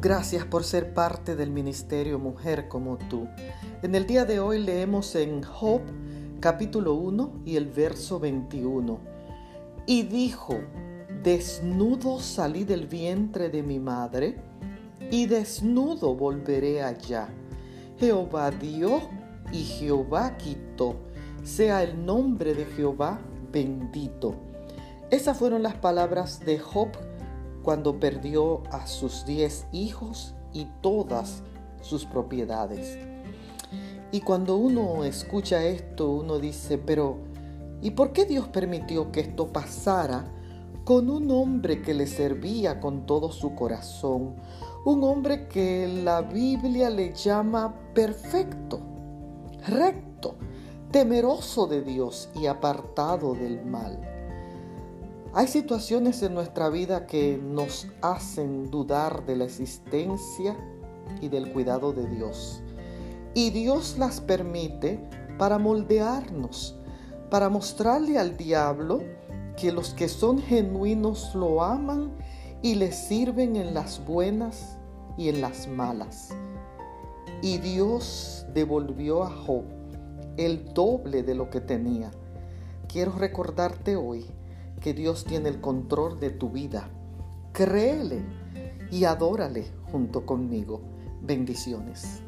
Gracias por ser parte del ministerio Mujer como tú. En el día de hoy leemos en Job capítulo 1 y el verso 21. Y dijo, desnudo salí del vientre de mi madre y desnudo volveré allá. Jehová dio y Jehová quitó. Sea el nombre de Jehová bendito. Esas fueron las palabras de Job cuando perdió a sus diez hijos y todas sus propiedades. Y cuando uno escucha esto, uno dice, pero ¿y por qué Dios permitió que esto pasara con un hombre que le servía con todo su corazón? Un hombre que la Biblia le llama perfecto, recto, temeroso de Dios y apartado del mal. Hay situaciones en nuestra vida que nos hacen dudar de la existencia y del cuidado de Dios. Y Dios las permite para moldearnos, para mostrarle al diablo que los que son genuinos lo aman y le sirven en las buenas y en las malas. Y Dios devolvió a Job el doble de lo que tenía. Quiero recordarte hoy que Dios tiene el control de tu vida. Créele y adórale junto conmigo. Bendiciones.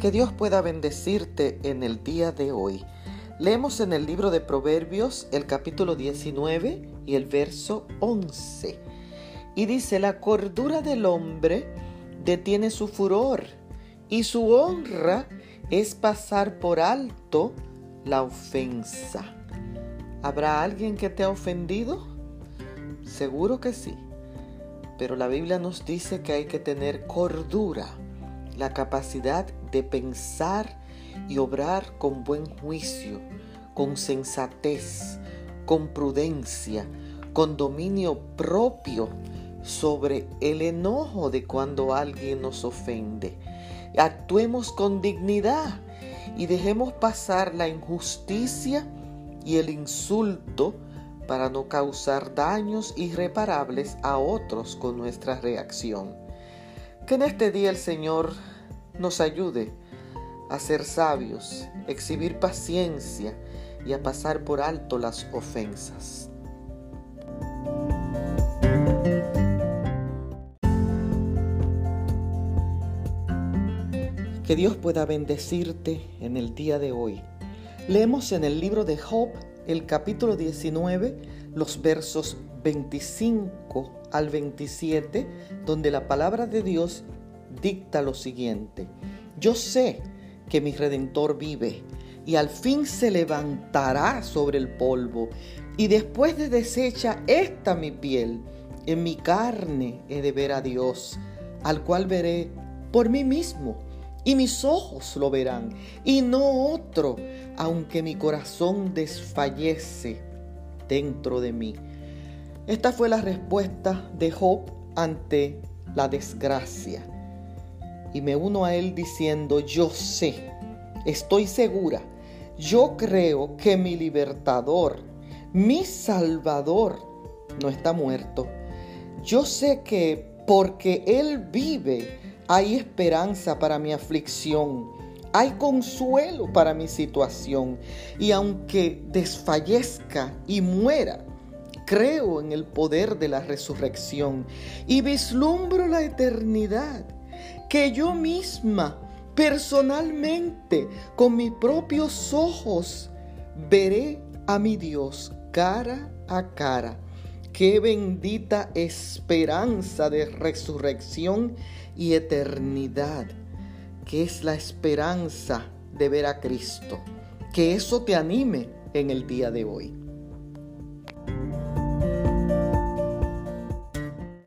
Que Dios pueda bendecirte en el día de hoy. Leemos en el libro de Proverbios el capítulo 19 y el verso 11. Y dice, la cordura del hombre detiene su furor y su honra es pasar por alto la ofensa. ¿Habrá alguien que te ha ofendido? Seguro que sí. Pero la Biblia nos dice que hay que tener cordura, la capacidad de pensar y obrar con buen juicio, con sensatez, con prudencia, con dominio propio sobre el enojo de cuando alguien nos ofende Actuemos con dignidad y dejemos pasar la injusticia y el insulto para no causar daños irreparables a otros con nuestra reacción. Que en este día el Señor nos ayude a ser sabios, exhibir paciencia y a pasar por alto las ofensas. Que Dios pueda bendecirte en el día de hoy. Leemos en el libro de Job, el capítulo 19, los versos 25 al 27, donde la palabra de Dios dicta lo siguiente. Yo sé que mi redentor vive y al fin se levantará sobre el polvo y después de deshecha esta mi piel, en mi carne he de ver a Dios, al cual veré por mí mismo y mis ojos lo verán, y no otro, aunque mi corazón desfallece dentro de mí. Esta fue la respuesta de Job ante la desgracia. Y me uno a él diciendo, yo sé, estoy segura, yo creo que mi libertador, mi salvador, no está muerto. Yo sé que porque Él vive, hay esperanza para mi aflicción. Hay consuelo para mi situación. Y aunque desfallezca y muera, creo en el poder de la resurrección y vislumbro la eternidad que yo misma, personalmente, con mis propios ojos, veré a mi Dios cara a cara. Qué bendita esperanza de resurrección y eternidad, que es la esperanza de ver a Cristo. Que eso te anime en el día de hoy.